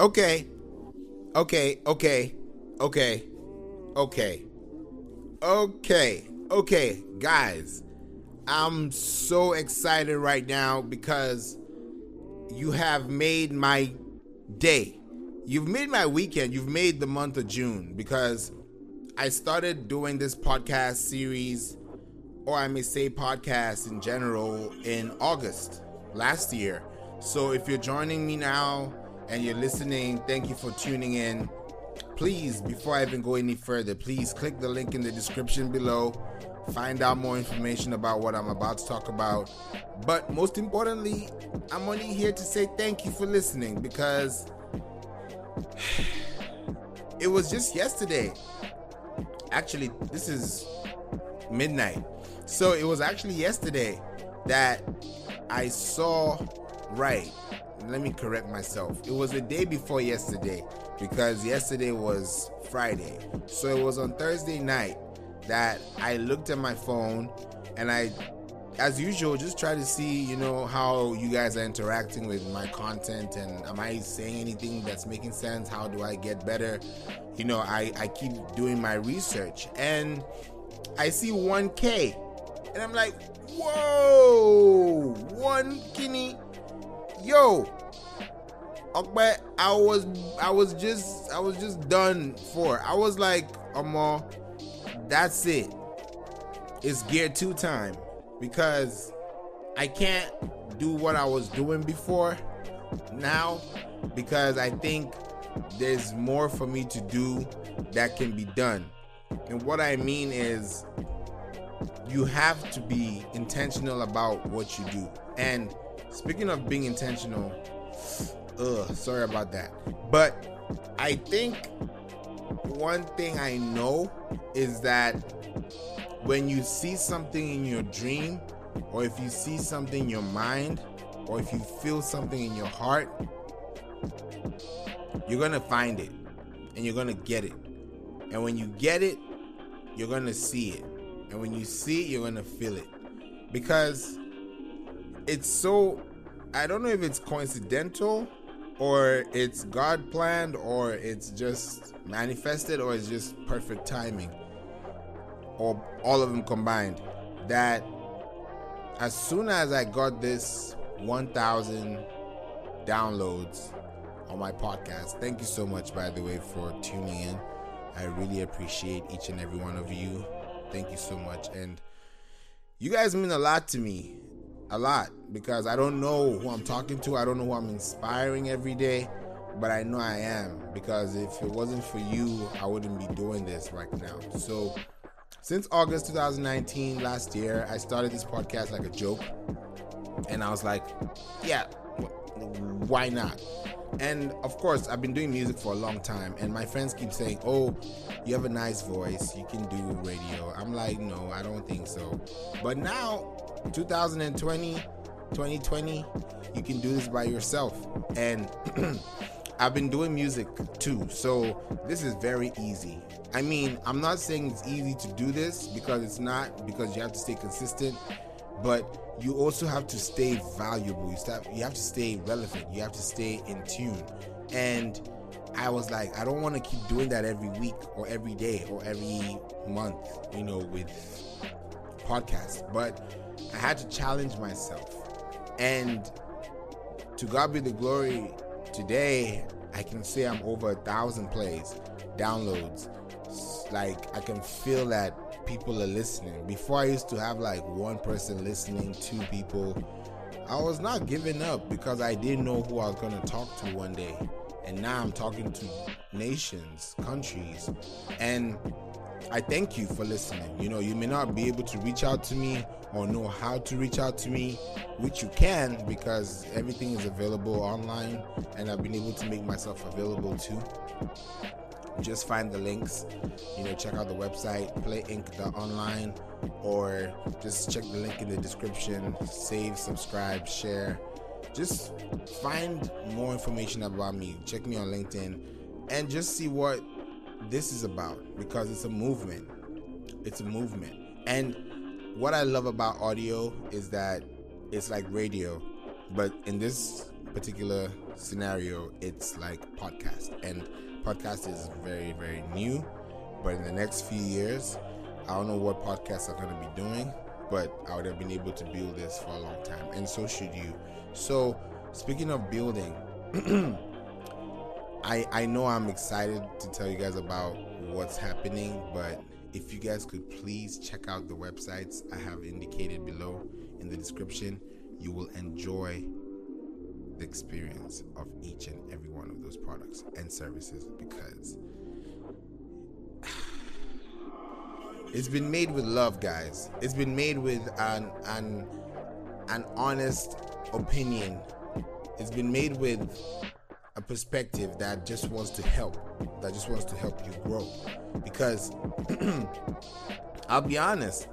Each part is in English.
Okay. Okay, okay, okay, okay, okay, okay, guys. I'm so excited right now because you have made my day. You've made my weekend. You've made the month of June because I started doing this podcast series, or I may say podcast in general, in August last year. So if you're joining me now, and you're listening, thank you for tuning in. Please, before I even go any further, please click the link in the description below. Find out more information about what I'm about to talk about. But most importantly, I'm only here to say thank you for listening because it was just yesterday. Actually, this is midnight. So it was actually yesterday that I saw right let me correct myself. It was the day before yesterday because yesterday was Friday. So it was on Thursday night that I looked at my phone and I as usual just try to see, you know, how you guys are interacting with my content and am I saying anything that's making sense? How do I get better? You know, I I keep doing my research and I see 1k and I'm like, "Whoa! 1 guinea yo, I was I was just I was just done for. I was like, Amor, that's it. It's gear two time because I can't do what I was doing before now because I think there's more for me to do that can be done. And what I mean is you have to be intentional about what you do. And Speaking of being intentional, ugh, sorry about that. But I think one thing I know is that when you see something in your dream, or if you see something in your mind, or if you feel something in your heart, you're gonna find it and you're gonna get it. And when you get it, you're gonna see it. And when you see it, you're gonna feel it. Because it's so I don't know if it's coincidental or it's God planned or it's just manifested or it's just perfect timing. Or all of them combined. That as soon as I got this 1000 downloads on my podcast thank you so much by the way for tuning in. I really appreciate each and every one of you. Thank you so much. And you guys mean a lot to me a lot because I don't know who I'm talking to. I don't know who I'm inspiring every day, but I know I am because if it wasn't for you, I wouldn't be doing this right now. So, since August 2019, last year, I started this podcast like a joke. And I was like, yeah, why not? And of course, I've been doing music for a long time, and my friends keep saying, Oh, you have a nice voice, you can do radio. I'm like, No, I don't think so. But now 2020, 2020, you can do this by yourself. And I've been doing music too, so this is very easy. I mean, I'm not saying it's easy to do this because it's not, because you have to stay consistent, but you also have to stay valuable. You, you have to stay relevant. You have to stay in tune. And I was like, I don't want to keep doing that every week or every day or every month, you know, with podcasts. But I had to challenge myself. And to God be the glory, today I can say I'm over a thousand plays, downloads. Like I can feel that people are listening. Before I used to have like one person listening, two people. I was not giving up because I didn't know who I was going to talk to one day. And now I'm talking to nations, countries. And I thank you for listening. You know, you may not be able to reach out to me or know how to reach out to me, which you can because everything is available online and I've been able to make myself available too. Just find the links, you know, check out the website, playinc.online, or just check the link in the description, save, subscribe, share. Just find more information about me. Check me on LinkedIn and just see what this is about because it's a movement. It's a movement. And what I love about audio is that it's like radio, but in this particular scenario, it's like podcast, and podcast is very very new. But in the next few years, I don't know what podcasts are going to be doing, but I would have been able to build this for a long time, and so should you. So, speaking of building, I I know I'm excited to tell you guys about what's happening, but if you guys could please check out the websites I have indicated below in the description, you will enjoy the experience of each and every one of those products and services because it's been made with love, guys. It's been made with an an an honest opinion. It's been made with a perspective that just wants to help, that just wants to help you grow. Because I'll be honest,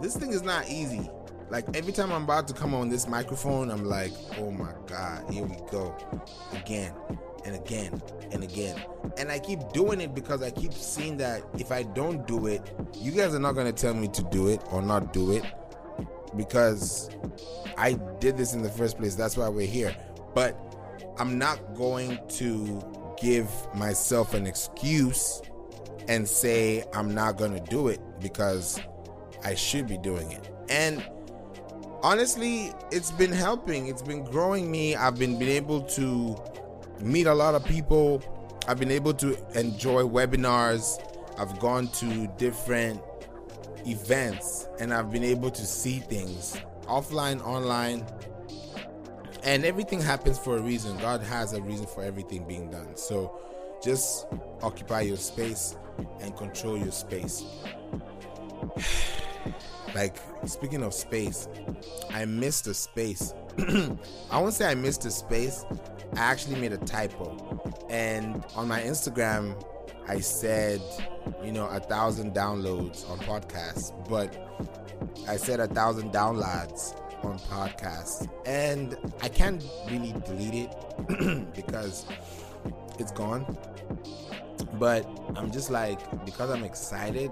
this thing is not easy. Like every time I'm about to come on this microphone, I'm like, oh my God, here we go. Again and again and again. And I keep doing it because I keep seeing that if I don't do it, you guys are not going to tell me to do it or not do it because I did this in the first place. That's why we're here. But I'm not going to give myself an excuse and say I'm not going to do it because I should be doing it. And honestly, it's been helping. It's been growing me. I've been, been able to meet a lot of people. I've been able to enjoy webinars. I've gone to different events and I've been able to see things offline, online. And everything happens for a reason. God has a reason for everything being done. So just occupy your space and control your space. like speaking of space, I missed a space. I won't say I missed a space. I actually made a typo. And on my Instagram, I said, you know, a thousand downloads on podcasts, but I said a thousand downloads on podcasts. And I can't really delete it because it's gone. But I'm just like, because I'm excited,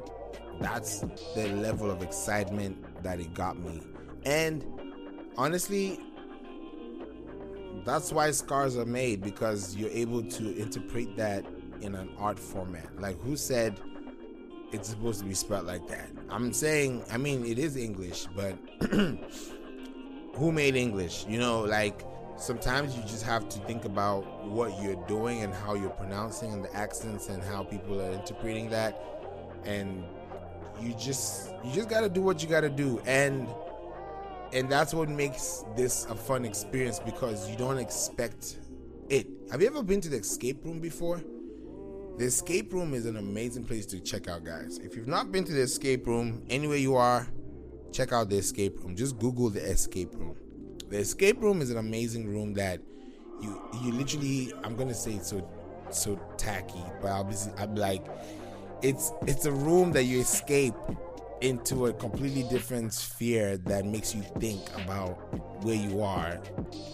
that's the level of excitement that it got me. And honestly, that's why scars are made because you're able to interpret that in an art format. Like who said it's supposed to be spelled like that? I'm saying, I mean, it is English, but who made English? You know, like sometimes you just have to think about what you're doing and how you're pronouncing and the accents and how people are interpreting that and you just you just got to do what you got to do. And and that's what makes this a fun experience because you don't expect it. Have you ever been to the escape room before? The escape room is an amazing place to check out guys. If you've not been to the escape room anywhere you are check out the escape room. Just google the escape room. The escape room is an amazing room that you you literally i'm gonna say it's so so tacky but i'll be i'll be like it's it's a room that you escape into a completely different sphere that makes you think about where you are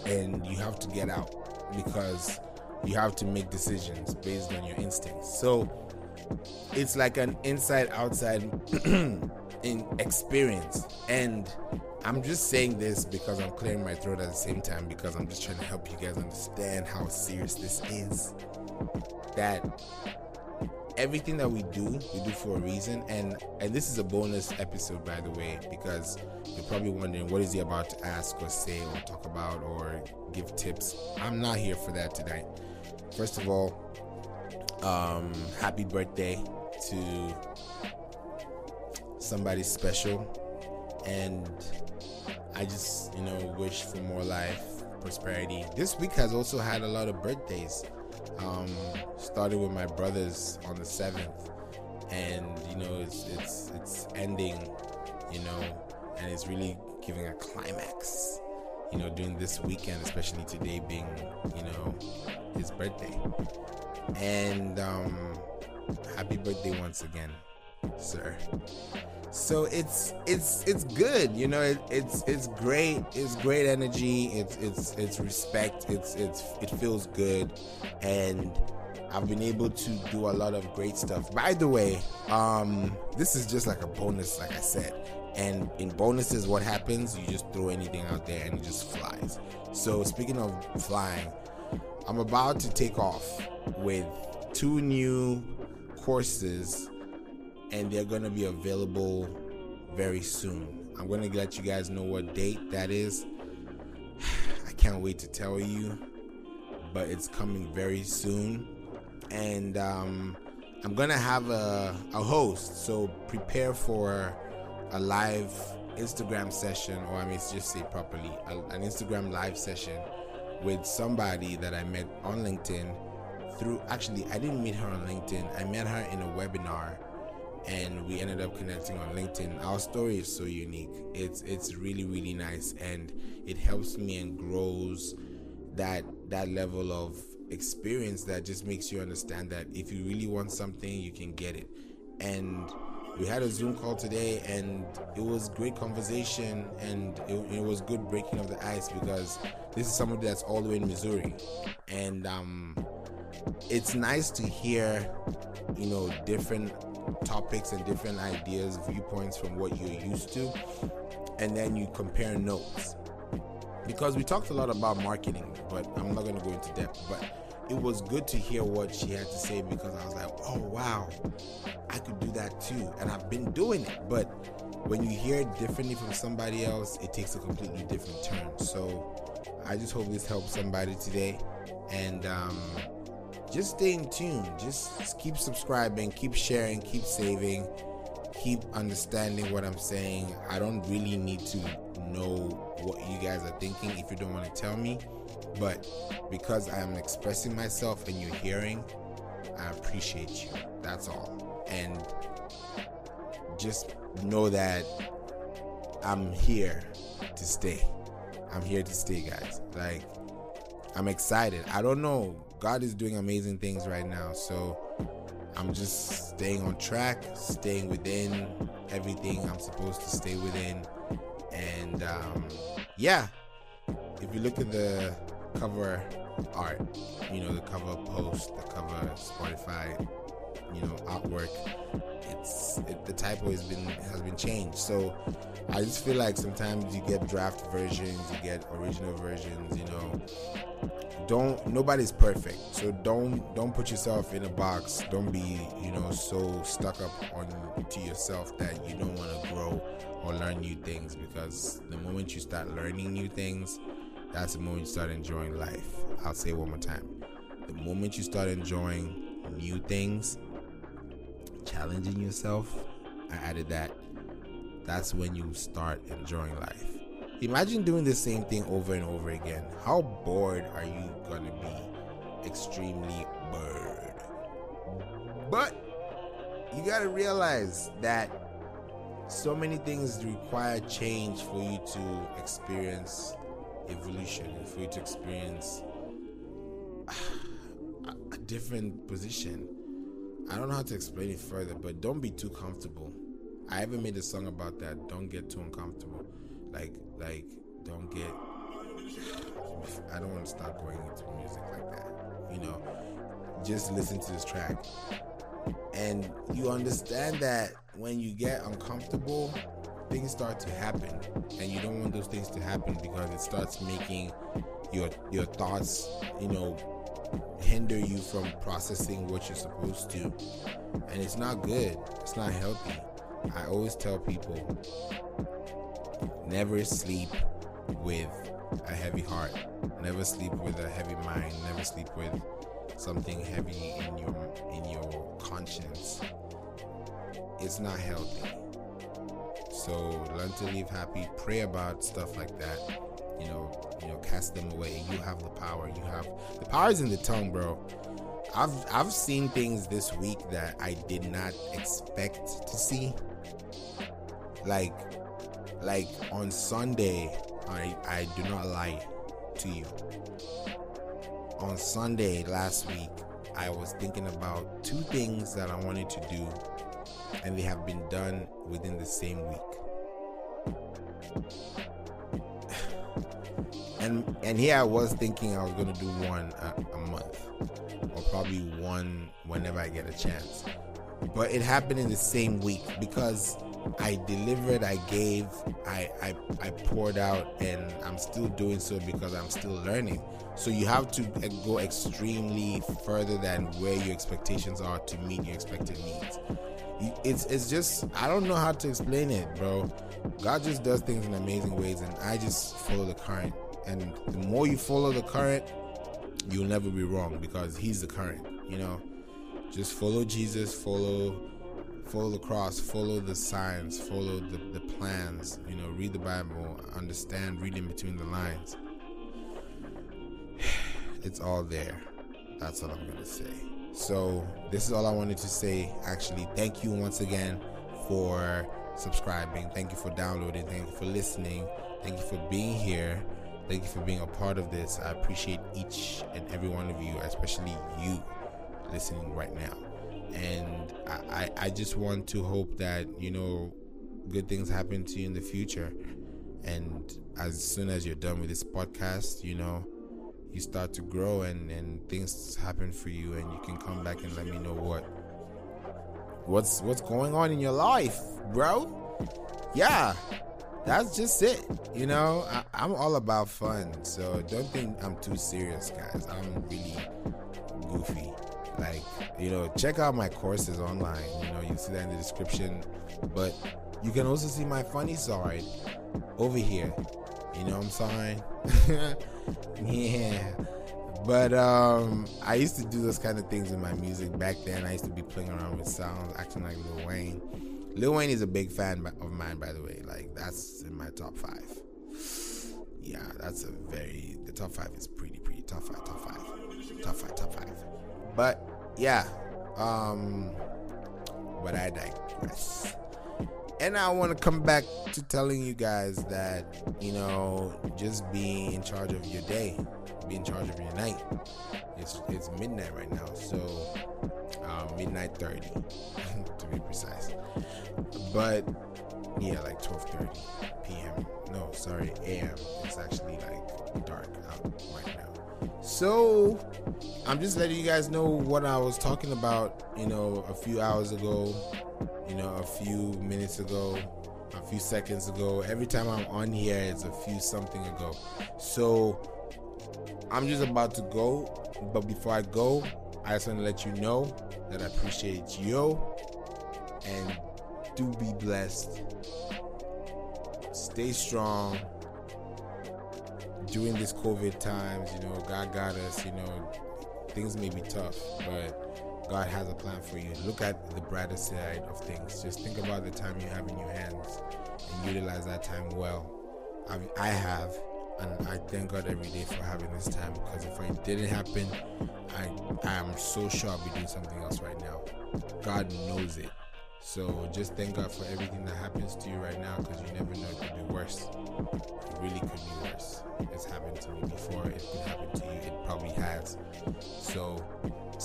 and you have to get out because you have to make decisions based on your instincts. So it's like an inside outside in experience. And i'm just saying this because i'm clearing my throat at the same time because i'm just trying to help you guys understand how serious this is. That everything that we do, we do for a reason. And and this is a bonus episode, by the way, because you're probably wondering what is he about to ask or say or talk about or give tips. I'm not here for that tonight. First of all, um, happy birthday to somebody special, and I just you know wish for more life, prosperity. This week has also had a lot of birthdays. Um, started with my brothers on the seventh, and you know it's it's it's ending, you know, and it's really giving a climax. You know, during this weekend, especially today being, you know, his birthday. And um, happy birthday once again, sir so it's it's it's good you know it, it's it's great it's great energy it's it's it's respect it's it's it feels good and I've been able to do a lot of great stuff. By the way, um, this is just like a bonus, like I said. And in bonuses, what happens? You just throw anything out there and it just flies. So, speaking of flying, I'm about to take off with two new courses, and they're going to be available very soon. I'm going to let you guys know what date that is. I can't wait to tell you, but it's coming very soon. And um, I'm going to have a, a host, so prepare for a live Instagram session, or I may just say properly, a, an Instagram live session with somebody that I met on LinkedIn through actually I didn't meet her on LinkedIn. I met her in a webinar and we ended up connecting on LinkedIn. Our story is so unique. It's it's really really nice and it helps me and grows that that level of experience that just makes you understand that if you really want something, you can get it. And we had a Zoom call today, and it was great conversation, and it, it was good breaking of the ice because this is somebody that's all the way in Missouri, and um, it's nice to hear, you know, different topics and different ideas, viewpoints from what you're used to, and then you compare notes. Because we talked a lot about marketing, but I'm not going to go into depth. But it was good to hear what she had to say because I was like, oh wow, I could do that too. And I've been doing it. But when you hear it differently from somebody else, it takes a completely different turn. So I just hope this helps somebody today. And um, just stay in tune. Just keep subscribing, keep sharing, keep saving, keep understanding what I'm saying. I don't really need to know what you guys are thinking if you don't want to tell me. But because I'm expressing myself and you're hearing, I appreciate you. That's all. And just know that I'm here to stay. I'm here to stay, guys. Like, I'm excited. I don't know. God is doing amazing things right now. So I'm just staying on track, staying within everything I'm supposed to stay within. And um, yeah, if you look at the cover art, you know, the cover post, the cover Spotify, you know, artwork, it's it, the typo has been has been changed. So I just feel like sometimes you get draft versions, you get original versions, you know. Don't nobody's perfect. So don't don't put yourself in a box. Don't be, you know, so stuck up on to yourself that you don't want to grow or learn new things because the moment you start learning new things, that's the moment you start enjoying life. I'll say one more time. The moment you start enjoying new things, challenging yourself, I added that. That's when you start enjoying life. Imagine doing the same thing over and over again. How bored are you going to be? Extremely bored. But you got to realize that so many things require change for you to experience evolution, for you to experience a different position. I don't know how to explain it further, but don't be too comfortable. I even made a song about that. Don't get too uncomfortable. Like, like, don't get. I don't want to start going into music like that. You know, just listen to this track, and you understand that when you get uncomfortable, things start to happen, and you don't want those things to happen because it starts making your your thoughts, you know, hinder you from processing what you're supposed to. And it's not good. It's not healthy. I always tell people never sleep with a heavy heart. Never sleep with a heavy mind. Never sleep with something heavy in your in your conscience. It's not healthy. So learn to live happy. Pray about stuff like that you know, you know, cast them away. You have the power. You have the power is in the tongue, bro. I've I've seen things this week that I did not expect to see. Like like on Sunday, I I do not lie to you. On Sunday last week, I was thinking about two things that I wanted to do and they have been done within the same week and here I was thinking I was gonna do one a, a month, or probably one whenever I get a chance. But it happened in the same week because I delivered, I gave, I, I I poured out, and I'm still doing so because I'm still learning. So you have to uh, go extremely further than where your expectations are to meet your expected needs. It's it's just I don't know how to explain it, bro. God just does things in amazing ways, and I just follow the current. And the more you follow the current, you'll never be wrong because He's the current. You know, just follow Jesus, follow follow the cross, follow the signs, follow the, the plans, you know, read the Bible, understand reading between the lines. It's all there. That's all I'm to say. So, this is all I wanted to say. Actually, thank you once again for subscribing. Thank you for downloading. Thank you for listening. Thank you for being here. Thank you for being a part of this. I appreciate each and every one of you, especially you listening right now. And I, I just want to hope that you know good things happen to you in the future. And as soon as you're done with this podcast you know you start to grow and and things happen for you and you can come back and let me know what what's what's going on in your life bro. Yeah that's just it you know I, i'm all about fun so don't think i'm too serious guys i'm really goofy like, you know, check out my courses online. You know, you see that in the description. But you can also see my funny side over here. You know what I'm saying? yeah. But um, I used to do those kind of things in my music back then. I used to be playing around with sounds, acting like Lil Wayne. Lil Wayne is a big fan of mine, by the way. Like that's in my top five. Yeah, that's a very the top five is pretty pretty top five, top five, top five, top five. But yeah, um, but I digress. And I want to come back to telling you guys that, you know, just being in charge of your day, be in charge of your night. It's it's midnight right now, so um, midnight thirty to be precise. But yeah, like twelve thirty p.m. No, sorry, a.m. It's actually like dark out right now. So, I'm just letting you guys know what I was talking about, you know, a few hours ago, you know, a few minutes ago, a few seconds ago. Every time I'm on here, it's a few something ago. So, I'm just about to go, but before I go, I just want to let you know that I appreciate you and do be blessed. Stay strong during these COVID times, you know, God got us, you know, things may be tough, but God has a plan for you. Look at the brighter side of things. Just think about the time you have in your hands and utilize that time well. I mean, I have, and I thank God every day for having this time because if it didn't happen, I I am so sure I'll be doing something else right now. God knows it. So just thank God for everything that happens to you right now because you never know it could be worse.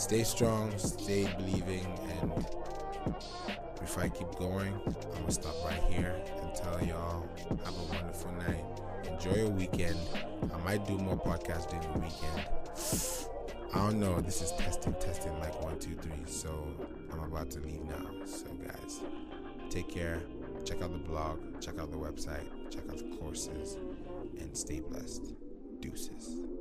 Stay strong, stay believing, and before I keep going, I'm gonna stop right here and tell y'all have a wonderful night. Enjoy your weekend. I might do more podcasts during the weekend. I don't know. This is testing, testing like one, two, three. So I'm about to leave now. So guys, take care. Check out the blog. Check out the website. Check out the courses, and stay blessed. Deuces.